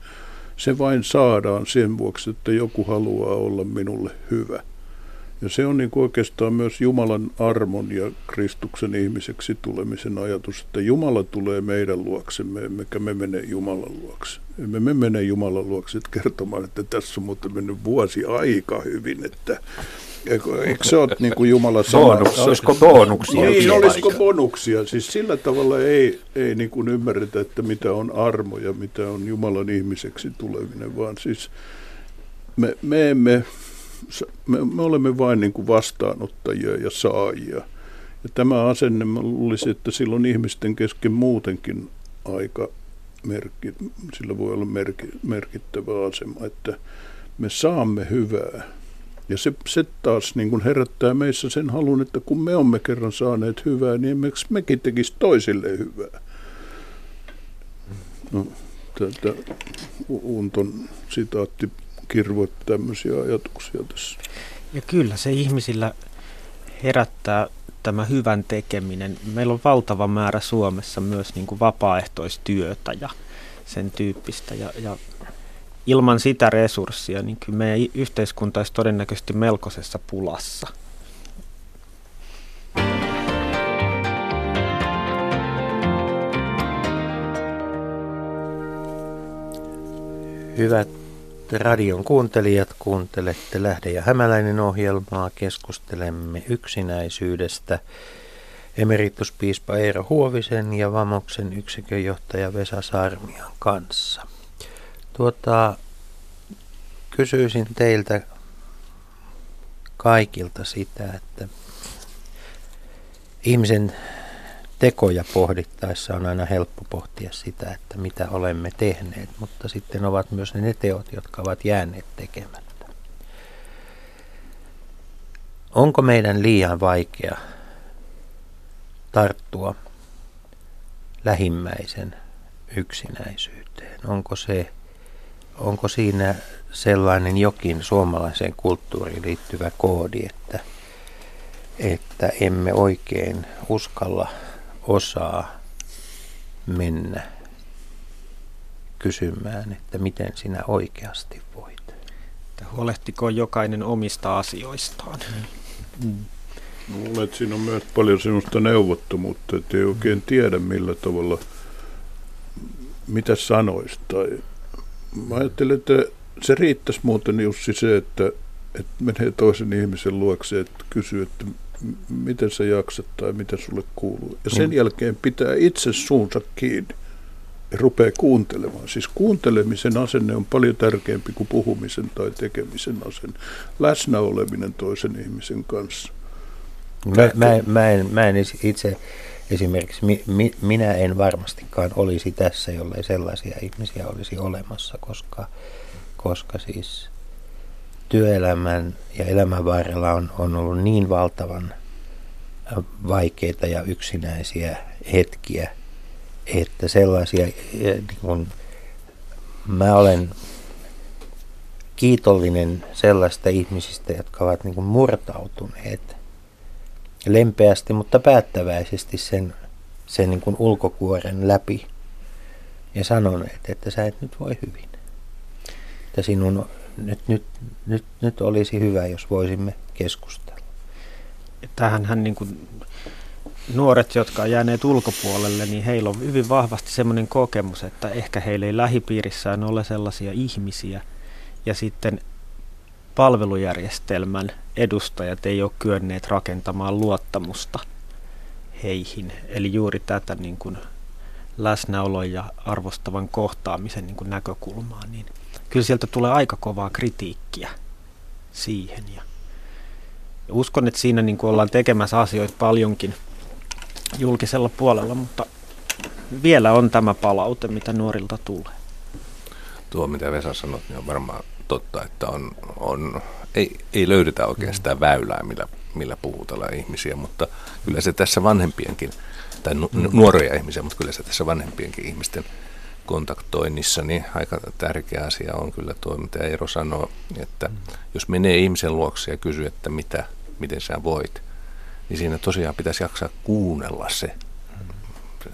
se vain saadaan sen vuoksi, että joku haluaa olla minulle hyvä. Ja se on niin kuin oikeastaan myös Jumalan armon ja Kristuksen ihmiseksi tulemisen ajatus, että Jumala tulee meidän luoksemme, emmekä me mene Jumalan luokse. Emme me mene Jumalan luokse kertomaan, että tässä on muuten mennyt vuosi aika hyvin, että Eikö, eikö se ole niin kuin Jumala sanassa? Olisiko bonuksia? Niin, olisiko bonuksia? Siis sillä tavalla ei, ei niin kuin ymmärretä, että mitä on armo ja mitä on Jumalan ihmiseksi tuleminen, vaan siis me, me emme me, me olemme vain niin kuin vastaanottajia ja saajia. Ja tämä asenne, luulisin, että silloin ihmisten kesken muutenkin aika merkki, sillä voi olla merki, merkittävä asema, että me saamme hyvää. Ja se, se taas niin kuin herättää meissä sen halun, että kun me olemme kerran saaneet hyvää, niin emme mekin tekisi toisille hyvää. No, tätä Unton sitaatti kirvoit tämmöisiä ajatuksia tässä. Ja kyllä se ihmisillä herättää tämä hyvän tekeminen. Meillä on valtava määrä Suomessa myös niin kuin vapaaehtoistyötä ja sen tyyppistä. Ja, ja ilman sitä resurssia, niin kyllä meidän yhteiskunta olisi todennäköisesti melkoisessa pulassa. Hyvät radion kuuntelijat, kuuntelette Lähde ja Hämäläinen ohjelmaa. Keskustelemme yksinäisyydestä emerituspiispa Eero Huovisen ja Vamoksen yksikönjohtaja Vesa Sarmian kanssa. Tuota, kysyisin teiltä kaikilta sitä, että ihmisen tekoja pohdittaessa on aina helppo pohtia sitä, että mitä olemme tehneet, mutta sitten ovat myös ne teot, jotka ovat jääneet tekemättä. Onko meidän liian vaikea tarttua lähimmäisen yksinäisyyteen? Onko, se, onko siinä sellainen jokin suomalaiseen kulttuuriin liittyvä koodi, että, että emme oikein uskalla osaa mennä kysymään, että miten sinä oikeasti voit. Että huolehtiko jokainen omista asioistaan. Mm. Luulen, että siinä on myös paljon sinusta neuvottomuutta, että ei oikein tiedä millä tavalla, mitä sanoisi. Tai mä ajattelen, että se riittäisi muuten Jussi se, että, että menee toisen ihmisen luokse, että kysyy, että miten sä jaksat tai mitä sulle kuuluu. Ja sen mm. jälkeen pitää itse suunsa kiinni ja rupeaa kuuntelemaan. Siis kuuntelemisen asenne on paljon tärkeämpi kuin puhumisen tai tekemisen asenne. Läsnä oleminen toisen ihmisen kanssa. Mä, mä, mä, en, mä en itse esimerkiksi, mi, mi, minä en varmastikaan olisi tässä, jollei sellaisia ihmisiä olisi olemassa, koska, koska siis työelämän ja elämän varrella on, on ollut niin valtavan vaikeita ja yksinäisiä hetkiä, että sellaisia, niin kun, mä olen kiitollinen sellaista ihmisistä, jotka ovat niin murtautuneet lempeästi, mutta päättäväisesti sen, sen niin ulkokuoren läpi ja sanoneet, että sä et nyt voi hyvin. Että sinun nyt, nyt, nyt, nyt olisi hyvä, jos voisimme keskustella. Tähänhän niin kuin nuoret, jotka on jääneet ulkopuolelle, niin heillä on hyvin vahvasti semmoinen kokemus, että ehkä heillä ei lähipiirissään ole sellaisia ihmisiä. Ja sitten palvelujärjestelmän edustajat ei ole kyenneet rakentamaan luottamusta heihin. Eli juuri tätä niin kuin läsnäolon ja arvostavan kohtaamisen niin kuin näkökulmaa, niin kyllä sieltä tulee aika kovaa kritiikkiä siihen. Ja uskon, että siinä niin kuin ollaan tekemässä asioita paljonkin julkisella puolella, mutta vielä on tämä palaute, mitä nuorilta tulee. Tuo, mitä Vesa sanoi, niin on varmaan totta, että on, on, ei, ei löydetä oikeastaan mm. väylää, millä, millä puhutellaan ihmisiä, mutta kyllä se tässä vanhempienkin, tai nu, nuoria ihmisiä, mutta kyllä se tässä vanhempienkin ihmisten kontaktoinnissa, niin aika tärkeä asia on kyllä tuo, mitä Eero sanoo, että jos menee ihmisen luokse ja kysyy, että mitä, miten sä voit, niin siinä tosiaan pitäisi jaksaa kuunnella se,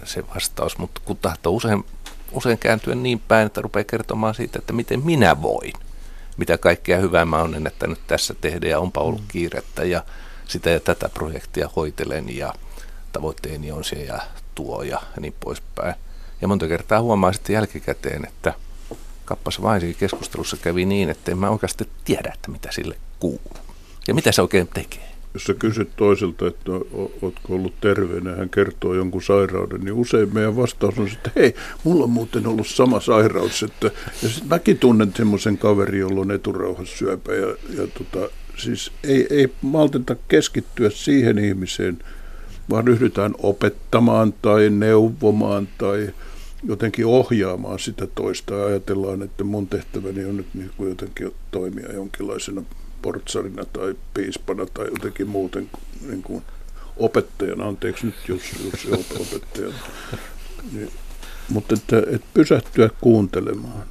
se vastaus, mutta kun tahtoo usein, usein kääntyä niin päin, että rupeaa kertomaan siitä, että miten minä voin, mitä kaikkea hyvää mä olen nyt tässä tehdä ja onpa ollut kiirettä ja sitä ja tätä projektia hoitelen ja tavoitteeni on se ja tuo ja niin poispäin. Ja monta kertaa huomaa sitten jälkikäteen, että kappas vain keskustelussa kävi niin, että en mä oikeasti tiedä, että mitä sille kuuluu. Ja mitä se oikein tekee. Jos sä kysyt toiselta, että ootko ollut terveenä, hän kertoo jonkun sairauden, niin usein meidän vastaus on, että hei, mulla on muuten ollut sama sairaus. Että, ja sitten mäkin tunnen semmoisen kaverin, jolla on eturauhassyöpä. Ja, ja tota, siis ei, ei malteta keskittyä siihen ihmiseen, vaan ryhdytään opettamaan tai neuvomaan tai jotenkin ohjaamaan sitä toista ja ajatellaan, että mun tehtäväni on nyt niin kuin jotenkin toimia jonkinlaisena portsarina tai piispana tai jotenkin muuten niin kuin opettajana, anteeksi nyt jos, jos opettajana. Niin, mutta että, että pysähtyä kuuntelemaan.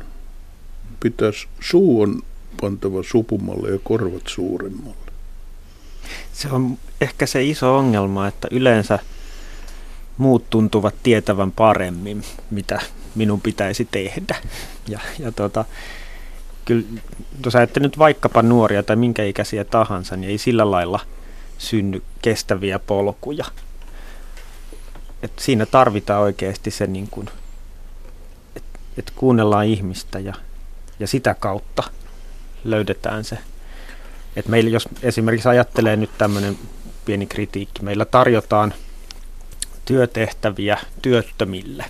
Pitäisi suu on pantava supumalle ja korvat suuremmalle. Se on ehkä se iso ongelma, että yleensä muut tuntuvat tietävän paremmin, mitä minun pitäisi tehdä. Ja, ja tota, kyllä, jos nyt vaikkapa nuoria tai minkä ikäisiä tahansa, niin ei sillä lailla synny kestäviä polkuja. Et siinä tarvitaan oikeasti se, niin että et kuunnellaan ihmistä ja ja sitä kautta löydetään se. Et meillä, jos esimerkiksi ajattelee nyt tämmöinen pieni kritiikki, meillä tarjotaan työtehtäviä työttömille,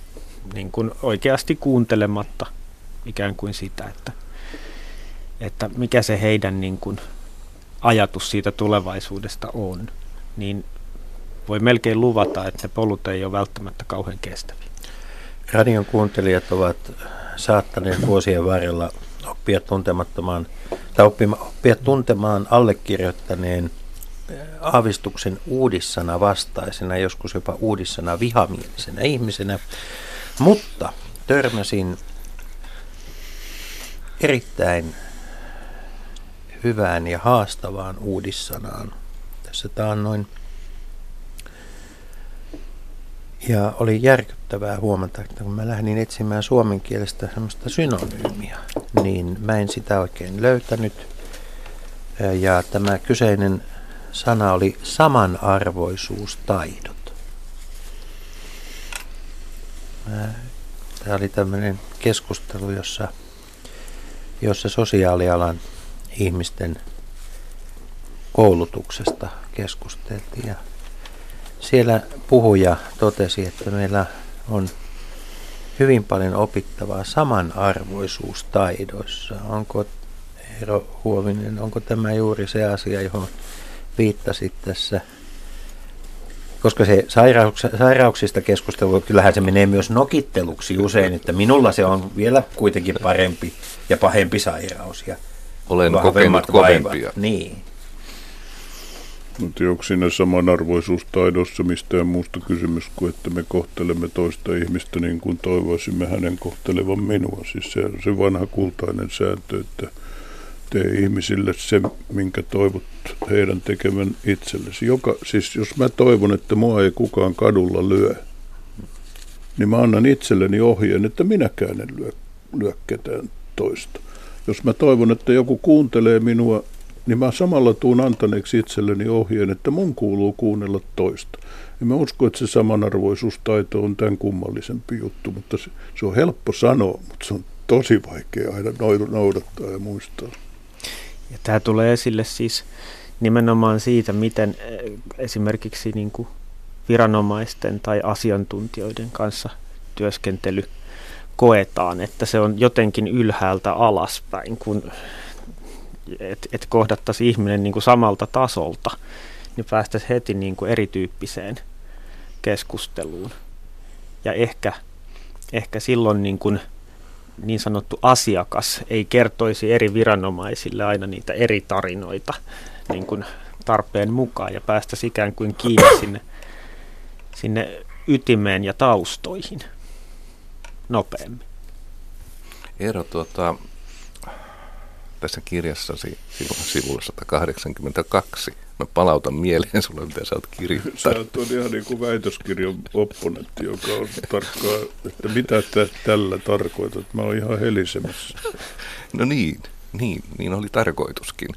niin kuin oikeasti kuuntelematta ikään kuin sitä, että, että mikä se heidän niin kuin ajatus siitä tulevaisuudesta on, niin voi melkein luvata, että ne polut ei ole välttämättä kauhean kestäviä. Radion kuuntelijat ovat saattaneet vuosien varrella oppia tuntemattomaan tai oppima, oppia tuntemaan allekirjoittaneen aavistuksen uudissana vastaisena, joskus jopa uudissana vihamielisenä ihmisenä, mutta törmäsin erittäin hyvään ja haastavaan uudissanaan tässä taannoin. Ja oli järkyttävää huomata, että kun mä lähdin etsimään suomen kielestä semmoista synonyymiä, niin mä en sitä oikein löytänyt. Ja tämä kyseinen sana oli samanarvoisuustaidot. Tämä oli tämmöinen keskustelu, jossa, jossa sosiaalialan ihmisten koulutuksesta keskusteltiin. Siellä puhuja totesi, että meillä on hyvin paljon opittavaa samanarvoisuustaidoissa. Onko Eero Huovinen, onko tämä juuri se asia, johon viittasit tässä? Koska se sairauks- sairauksista keskustelu, kyllähän se menee myös nokitteluksi usein, että minulla se on vielä kuitenkin parempi ja pahempi sairaus. Ja Olen kokenut kovempia. Niin. Mutta onko siinä samanarvoisuustaidossa mistään muusta kysymys kuin, että me kohtelemme toista ihmistä niin kuin toivoisimme hänen kohtelevan minua. Siis se on se vanha kultainen sääntö, että tee ihmisille se, minkä toivot heidän tekevän itsellesi. Joka, siis jos mä toivon, että mua ei kukaan kadulla lyö, niin mä annan itselleni ohjeen, että minäkään en lyö, lyö ketään toista. Jos mä toivon, että joku kuuntelee minua niin mä samalla tuun antaneeksi itselleni ohjeen, että mun kuuluu kuunnella toista. Ja mä uskon, että se samanarvoisuustaito on tämän kummallisempi juttu, mutta se, se on helppo sanoa, mutta se on tosi vaikea aina noudattaa ja muistaa. Ja tämä tulee esille siis nimenomaan siitä, miten eh, esimerkiksi niin kuin viranomaisten tai asiantuntijoiden kanssa työskentely koetaan, että se on jotenkin ylhäältä alaspäin, kun että et kohdattaisiin ihminen niin kuin samalta tasolta, niin päästäisiin heti niin kuin erityyppiseen keskusteluun. Ja ehkä, ehkä silloin niin, kuin niin sanottu asiakas ei kertoisi eri viranomaisille aina niitä eri tarinoita niin kuin tarpeen mukaan ja päästäisiin ikään kuin kiinni sinne, sinne ytimeen ja taustoihin nopeammin. Eero, tuota, tässä kirjassasi sivulla 182. Mä palautan mieleen sulle, mitä sä oot kirjoittanut. Sä oot ihan niin kuin väitöskirjan opponentti, joka on tarkkaa, että mitä tä, tällä tarkoitat. Mä oon ihan helisemässä. No niin, niin, niin oli tarkoituskin.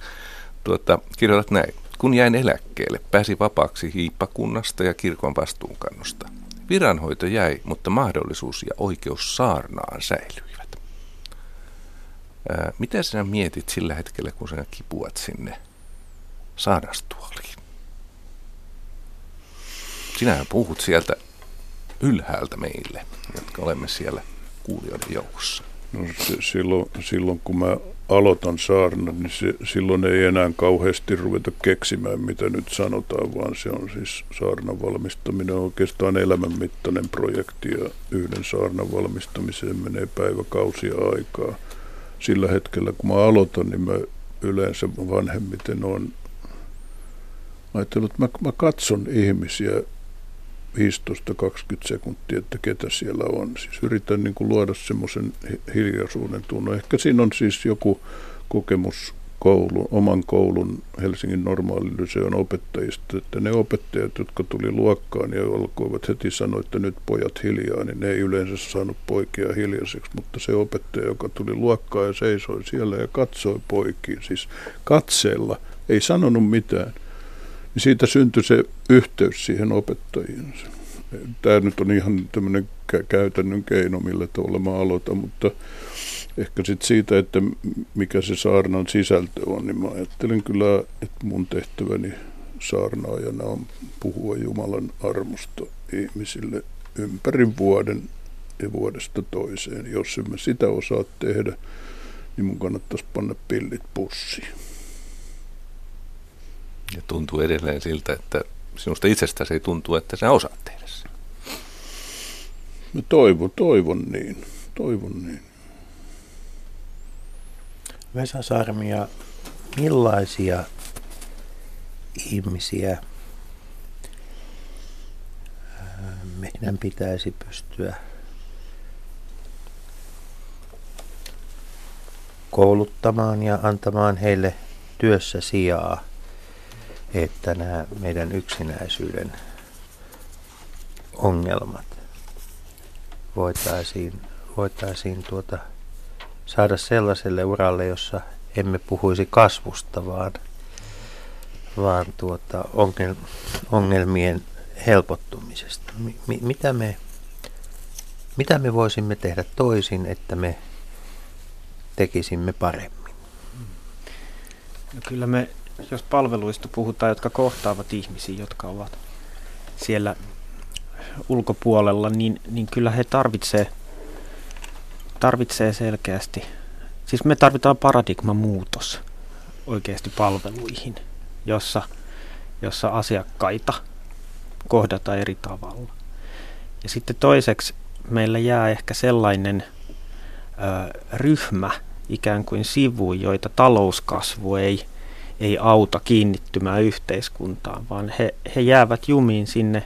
Tuota, kirjoitat näin. Kun jäin eläkkeelle, pääsi vapaaksi hiippakunnasta ja kirkon vastuunkannosta. Viranhoito jäi, mutta mahdollisuus ja oikeus saarnaan säilyi. Mitä sinä mietit sillä hetkellä, kun sinä kipuat sinne saadastuoliin? Sinähän puhut sieltä ylhäältä meille, jotka olemme siellä kuulijoiden joukossa. No, se, silloin, silloin kun mä aloitan saarnan, niin se, silloin ei enää kauheasti ruveta keksimään, mitä nyt sanotaan, vaan se on siis saarnan valmistaminen oikeastaan elämänmittainen projekti ja yhden saarnan valmistamiseen menee päiväkausia aikaa sillä hetkellä, kun mä aloitan, niin mä yleensä vanhemmiten on ajatellut, että mä, mä katson ihmisiä 15-20 sekuntia, että ketä siellä on. Siis yritän niin kuin luoda semmoisen hiljaisuuden tunnon. Ehkä siinä on siis joku kokemus koulun, oman koulun Helsingin normaalilyseon opettajista, että ne opettajat, jotka tuli luokkaan ja alkoivat heti sanoa, että nyt pojat hiljaa, niin ne ei yleensä saanut poikia hiljaiseksi, mutta se opettaja, joka tuli luokkaan ja seisoi siellä ja katsoi poikiin, siis katseella, ei sanonut mitään, niin siitä syntyi se yhteys siihen opettajiin. Tämä nyt on ihan tämmöinen käytännön keino, millä tavalla mä aloitan, mutta ehkä sitten siitä, että mikä se saarnan sisältö on, niin mä ajattelen kyllä, että mun tehtäväni saarnaajana on puhua Jumalan armosta ihmisille ympäri vuoden ja vuodesta toiseen. Jos emme sitä osaa tehdä, niin mun kannattaisi panna pillit pussiin. Ja tuntuu edelleen siltä, että sinusta itsestäsi ei tuntu, että sä osaat tehdä sen. Mä toivon, toivon niin. Toivon niin. Vesa Sarmia, millaisia ihmisiä meidän pitäisi pystyä kouluttamaan ja antamaan heille työssä sijaa, että nämä meidän yksinäisyyden ongelmat voitaisiin, voitaisiin tuota, saada sellaiselle uralle, jossa emme puhuisi kasvusta, vaan, vaan tuota, ongelmien helpottumisesta. M- mitä, me, mitä me voisimme tehdä toisin, että me tekisimme paremmin? No kyllä me, jos palveluista puhutaan, jotka kohtaavat ihmisiä, jotka ovat siellä ulkopuolella, niin, niin kyllä he tarvitsee, tarvitsee selkeästi, siis me tarvitaan paradigman muutos oikeasti palveluihin, jossa, jossa asiakkaita kohdataan eri tavalla. Ja sitten toiseksi meillä jää ehkä sellainen ö, ryhmä ikään kuin sivu, joita talouskasvu ei, ei auta kiinnittymään yhteiskuntaan, vaan he, he jäävät jumiin sinne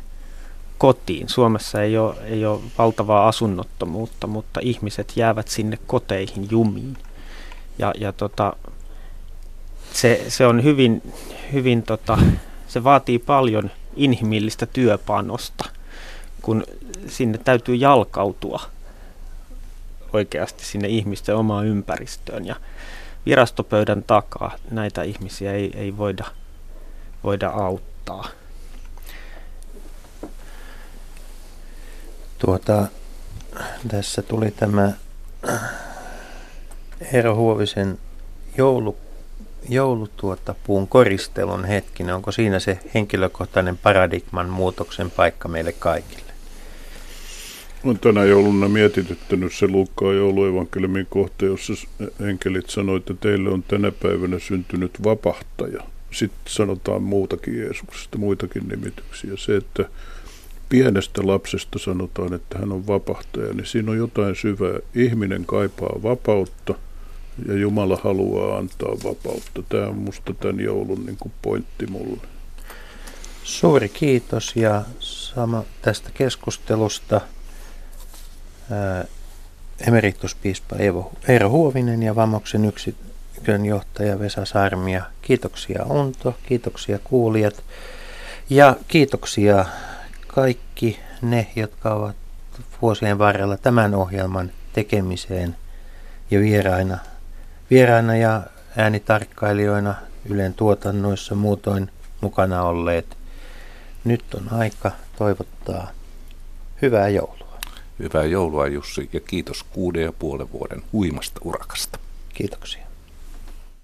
kotiin. Suomessa ei ole, ei ole valtavaa asunnottomuutta, mutta ihmiset jäävät sinne koteihin jumiin. Ja, ja tota, se, se on hyvin, hyvin tota, se vaatii paljon inhimillistä työpanosta, kun sinne täytyy jalkautua oikeasti sinne ihmisten omaan ympäristöön. Ja virastopöydän takaa näitä ihmisiä ei, ei voida, voida auttaa. Tuota, tässä tuli tämä Eero Huovisen joulu, joulutuota puun koristelun hetki. Onko siinä se henkilökohtainen paradigman muutoksen paikka meille kaikille? Olen tänä jouluna mietityttänyt se Luukkaan jouluevankeliumin kohta, jossa enkelit sanoivat, että teille on tänä päivänä syntynyt vapahtaja. Sitten sanotaan muutakin Jeesuksesta, muitakin nimityksiä. Se, että pienestä lapsesta sanotaan, että hän on vapahtaja, niin siinä on jotain syvää. Ihminen kaipaa vapautta ja Jumala haluaa antaa vapautta. Tämä on musta tämän joulun niin kuin pointti mulle. Suuri kiitos ja sama tästä keskustelusta. Emerituspiispa Eero Huovinen ja Vamoksen yksikön johtaja Vesa Sarmia. Kiitoksia Unto, kiitoksia kuulijat ja kiitoksia kaikki ne, jotka ovat vuosien varrella tämän ohjelman tekemiseen ja vieraina, vieraina ja äänitarkkailijoina Ylen tuotannoissa muutoin mukana olleet. Nyt on aika toivottaa hyvää joulua. Hyvää joulua Jussi ja kiitos kuuden ja puolen vuoden huimasta urakasta. Kiitoksia.